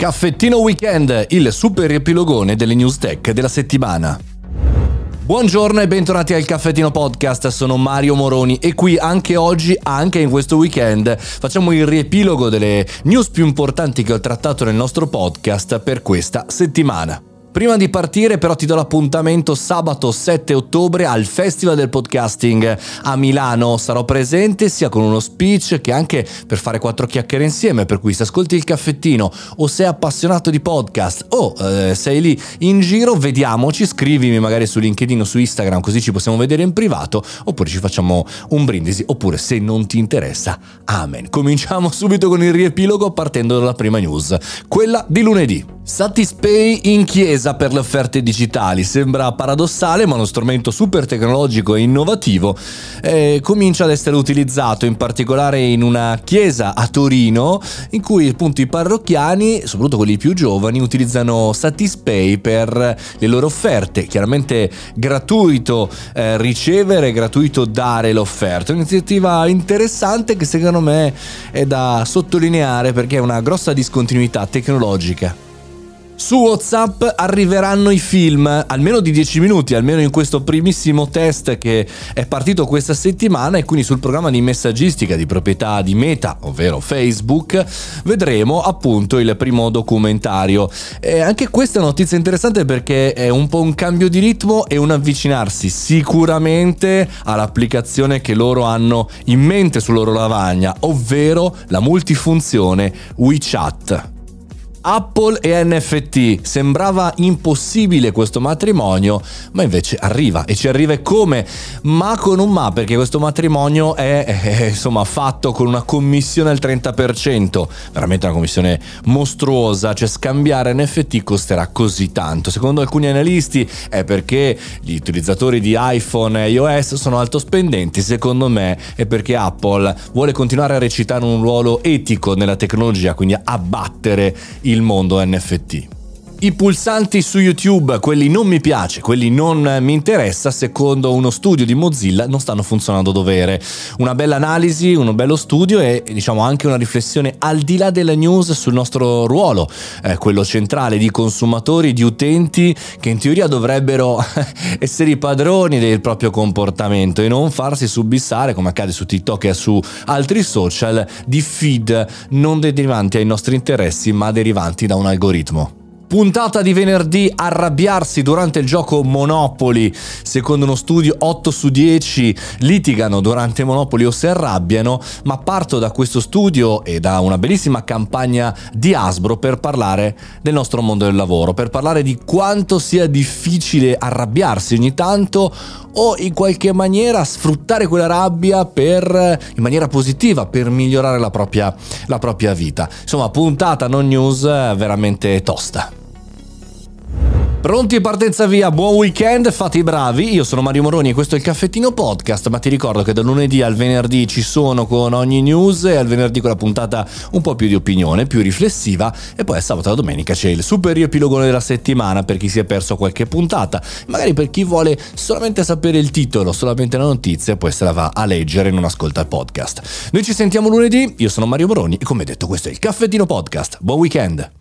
Caffettino Weekend, il super riepilogone delle news tech della settimana. Buongiorno e bentornati al Caffettino Podcast, sono Mario Moroni e qui anche oggi, anche in questo weekend, facciamo il riepilogo delle news più importanti che ho trattato nel nostro podcast per questa settimana. Prima di partire però ti do l'appuntamento sabato 7 ottobre al Festival del Podcasting a Milano. Sarò presente sia con uno speech che anche per fare quattro chiacchiere insieme, per cui se ascolti il caffettino o sei appassionato di podcast o eh, sei lì in giro, vediamoci, scrivimi magari su LinkedIn o su Instagram così ci possiamo vedere in privato oppure ci facciamo un brindisi oppure se non ti interessa, amen. Cominciamo subito con il riepilogo partendo dalla prima news, quella di lunedì. Satispay in chiesa per le offerte digitali. Sembra paradossale, ma uno strumento super tecnologico e innovativo eh, comincia ad essere utilizzato in particolare in una chiesa a Torino in cui appunto i parrocchiani, soprattutto quelli più giovani, utilizzano Satispay per le loro offerte. Chiaramente gratuito eh, ricevere, gratuito dare l'offerta. Un'iniziativa interessante che secondo me è da sottolineare perché è una grossa discontinuità tecnologica. Su WhatsApp arriveranno i film, almeno di 10 minuti, almeno in questo primissimo test che è partito questa settimana e quindi sul programma di messaggistica di proprietà di Meta, ovvero Facebook, vedremo appunto il primo documentario. E anche questa è una notizia interessante perché è un po' un cambio di ritmo e un avvicinarsi sicuramente all'applicazione che loro hanno in mente sulla loro lavagna, ovvero la multifunzione WeChat. Apple e NFT. Sembrava impossibile questo matrimonio, ma invece arriva e ci arriva come? Ma con un ma, perché questo matrimonio è, è, insomma fatto con una commissione al 30%, veramente una commissione mostruosa, cioè scambiare NFT costerà così tanto. Secondo alcuni analisti è perché gli utilizzatori di iPhone e iOS sono alto spendenti, secondo me è perché Apple vuole continuare a recitare un ruolo etico nella tecnologia, quindi abbattere il mondo NFT. I pulsanti su YouTube, quelli non mi piace, quelli non mi interessa, secondo uno studio di Mozilla non stanno funzionando dovere. Una bella analisi, uno bello studio e diciamo anche una riflessione al di là della news sul nostro ruolo, eh, quello centrale di consumatori, di utenti che in teoria dovrebbero essere i padroni del proprio comportamento e non farsi subissare, come accade su TikTok e su altri social, di feed non derivanti ai nostri interessi ma derivanti da un algoritmo. Puntata di venerdì, arrabbiarsi durante il gioco Monopoli. Secondo uno studio 8 su 10 litigano durante Monopoli o si arrabbiano, ma parto da questo studio e da una bellissima campagna di Asbro per parlare del nostro mondo del lavoro, per parlare di quanto sia difficile arrabbiarsi ogni tanto o in qualche maniera sfruttare quella rabbia per, in maniera positiva per migliorare la propria, la propria vita. Insomma, puntata non news veramente tosta. Pronti e partenza via, buon weekend, fate i bravi, io sono Mario Moroni e questo è il Caffettino Podcast, ma ti ricordo che da lunedì al venerdì ci sono con ogni news e al venerdì con la puntata un po' più di opinione, più riflessiva e poi sabato e domenica c'è il super riepilogone della settimana per chi si è perso qualche puntata, magari per chi vuole solamente sapere il titolo, solamente la notizia, poi se la va a leggere e non ascolta il podcast. Noi ci sentiamo lunedì, io sono Mario Moroni e come detto questo è il Caffettino Podcast, buon weekend!